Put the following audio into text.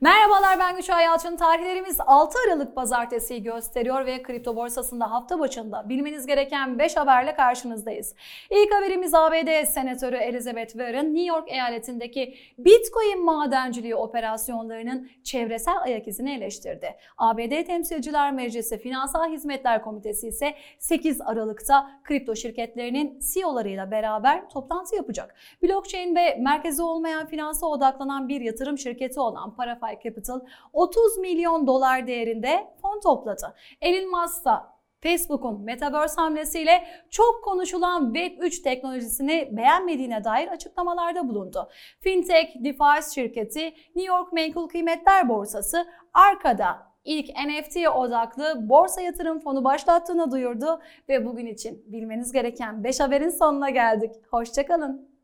Merhabalar ben Güçay Yalçın. Tarihlerimiz 6 Aralık pazartesiyi gösteriyor ve kripto borsasında hafta başında bilmeniz gereken 5 haberle karşınızdayız. İlk haberimiz ABD Senatörü Elizabeth Warren, New York eyaletindeki Bitcoin madenciliği operasyonlarının çevresel ayak izini eleştirdi. ABD Temsilciler Meclisi Finansal Hizmetler Komitesi ise 8 Aralık'ta kripto şirketlerinin CEO'larıyla beraber toplantı yapacak. Blockchain ve merkezi olmayan finansa odaklanan bir yatırım şirketi olan Parafy Capital 30 milyon dolar değerinde fon topladı. Elon Musk da Facebook'un Metaverse hamlesiyle çok konuşulan Web3 teknolojisini beğenmediğine dair açıklamalarda bulundu. Fintech DeFi şirketi New York Menkul Kıymetler Borsası arkada ilk NFT odaklı borsa yatırım fonu başlattığını duyurdu ve bugün için bilmeniz gereken 5 haberin sonuna geldik. Hoşçakalın.